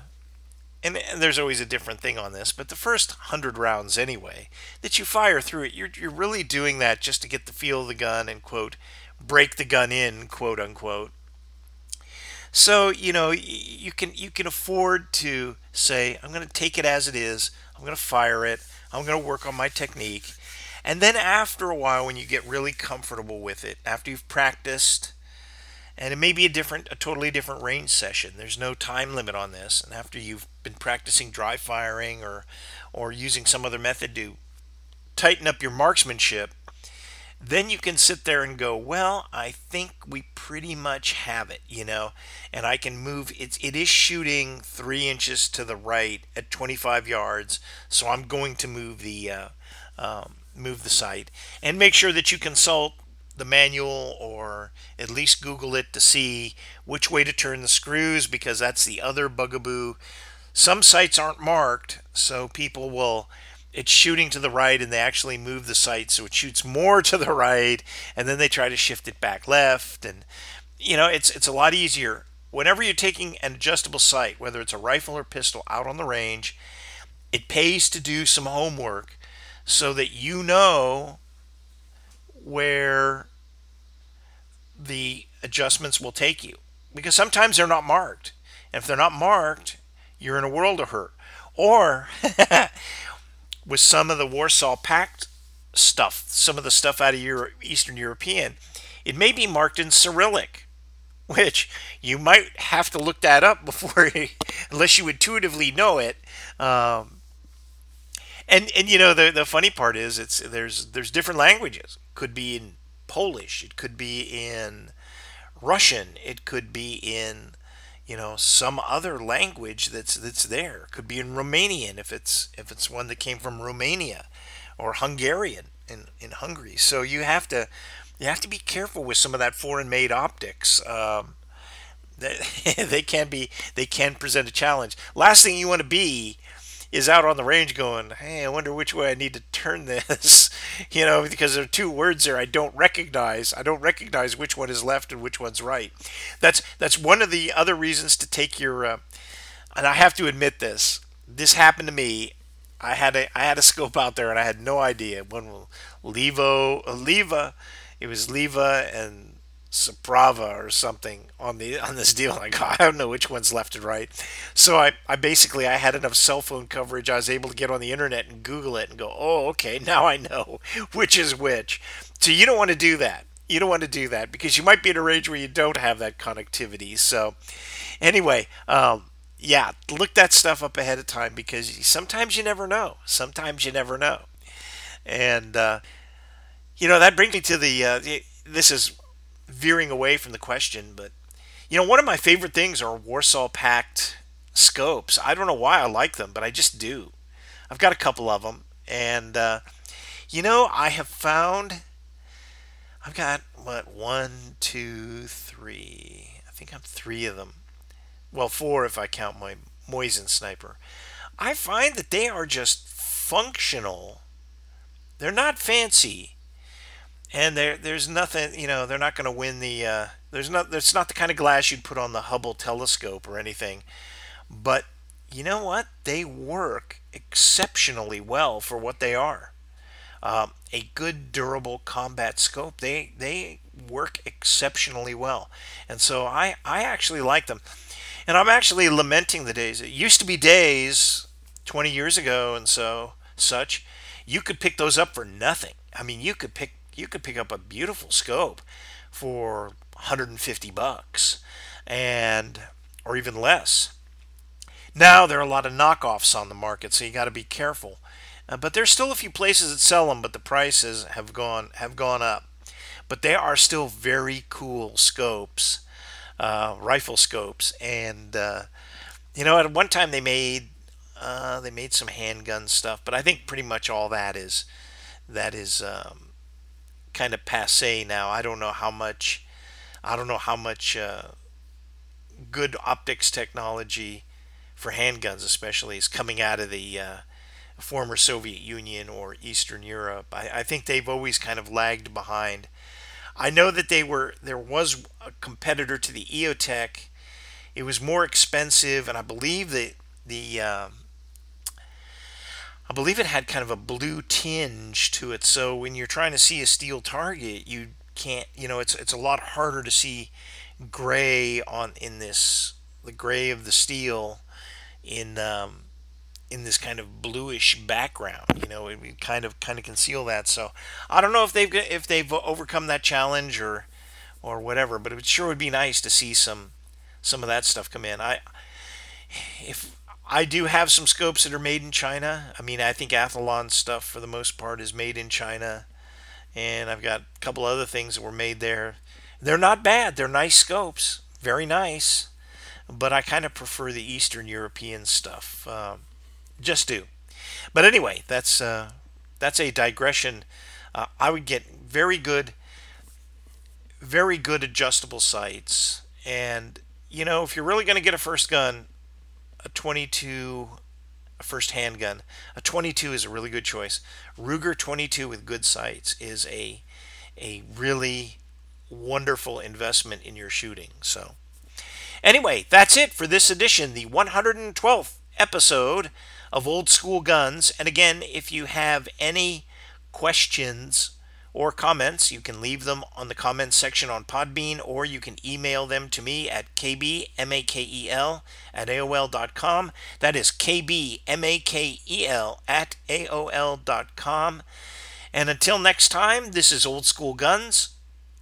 and, and there's always a different thing on this, but the first hundred rounds anyway that you fire through it, you're you're really doing that just to get the feel of the gun and quote break the gun in, quote unquote. So you know you can you can afford to say I'm going to take it as it is. I'm going to fire it. I'm going to work on my technique, and then after a while, when you get really comfortable with it, after you've practiced, and it may be a different, a totally different range session. There's no time limit on this, and after you've been practicing dry firing or or using some other method to tighten up your marksmanship, then you can sit there and go, well, I think we pretty much have it, you know, and I can move. It's it is shooting three inches to the right at 25 yards, so I'm going to move the uh, um, move the sight and make sure that you consult the manual or at least Google it to see which way to turn the screws because that's the other bugaboo. Some sights aren't marked, so people will it's shooting to the right and they actually move the sight so it shoots more to the right and then they try to shift it back left and you know it's it's a lot easier. Whenever you're taking an adjustable sight whether it's a rifle or pistol out on the range it pays to do some homework so that you know where the adjustments will take you because sometimes they're not marked. And if they're not marked you're in a world of hurt or with some of the Warsaw Pact stuff, some of the stuff out of Euro- Eastern European, it may be marked in Cyrillic, which you might have to look that up before, unless you intuitively know it. Um, and and you know the the funny part is it's there's there's different languages. Could be in Polish. It could be in Russian. It could be in you know some other language that's that's there. Could be in Romanian if it's if it's one that came from Romania or Hungarian in in Hungary. So you have to you have to be careful with some of that foreign made optics. Um, they, they can be they can present a challenge. Last thing you want to be is out on the range going, hey, I wonder which way I need to turn this, you know, because there are two words there I don't recognize. I don't recognize which one is left and which one's right. That's that's one of the other reasons to take your, uh, and I have to admit this. This happened to me. I had a I had a scope out there and I had no idea. One Levo, Leva, it was Leva and Saprava or something on the on this deal. Like I don't know which one's left and right. So I, I basically I had enough cell phone coverage. I was able to get on the internet and Google it and go, oh okay, now I know which is which. So you don't want to do that. You don't want to do that because you might be in a range where you don't have that connectivity. So anyway, um, yeah, look that stuff up ahead of time because sometimes you never know. Sometimes you never know. And uh, you know that brings me to the. Uh, this is veering away from the question, but you know, one of my favorite things are Warsaw Pact scopes. I don't know why I like them, but I just do. I've got a couple of them, and uh, you know, I have found I've got what one, two, three. I think I'm three of them. Well, four if I count my Mosin sniper. I find that they are just functional. They're not fancy, and there there's nothing you know they're not going to win the uh, there's not there's not the kind of glass you'd put on the Hubble telescope or anything. But you know what? They work exceptionally well for what they are. Um, a good durable combat scope they they work exceptionally well. And so I I actually like them. And I'm actually lamenting the days. It used to be days 20 years ago and so such you could pick those up for nothing. I mean you could pick you could pick up a beautiful scope for 150 bucks and or even less. Now there are a lot of knockoffs on the market, so you got to be careful. Uh, but there's still a few places that sell them, but the prices have gone have gone up. But they are still very cool scopes, uh, rifle scopes, and uh, you know at one time they made uh, they made some handgun stuff, but I think pretty much all that is that is um, kind of passe now. I don't know how much. I don't know how much uh, good optics technology for handguns, especially, is coming out of the uh, former Soviet Union or Eastern Europe. I, I, think they've always kind of lagged behind. I know that they were there was a competitor to the EOTech. It was more expensive, and I believe that the um, I believe it had kind of a blue tinge to it. So when you're trying to see a steel target, you can't, you know, it's it's a lot harder to see gray on in this the gray of the steel in um, in this kind of bluish background. You know, it kind of kind of conceal that. So I don't know if they've if they've overcome that challenge or or whatever, but it sure would be nice to see some some of that stuff come in. I if I do have some scopes that are made in China. I mean, I think Athlon stuff for the most part is made in China. And I've got a couple other things that were made there. They're not bad. They're nice scopes. Very nice. But I kind of prefer the Eastern European stuff. Uh, just do. But anyway, that's uh, that's a digression. Uh, I would get very good very good adjustable sights. And, you know, if you're really going to get a first gun, a 22, a first handgun, a 22 is a really good choice. Ruger 22 with good sights is a, a really wonderful investment in your shooting. So, anyway, that's it for this edition, the 112th episode of Old School Guns. And again, if you have any questions or comments, you can leave them on the comments section on Podbean or you can email them to me at kbmakel at aol.com. That is kbmakel at aol.com. And until next time, this is Old School Guns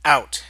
out.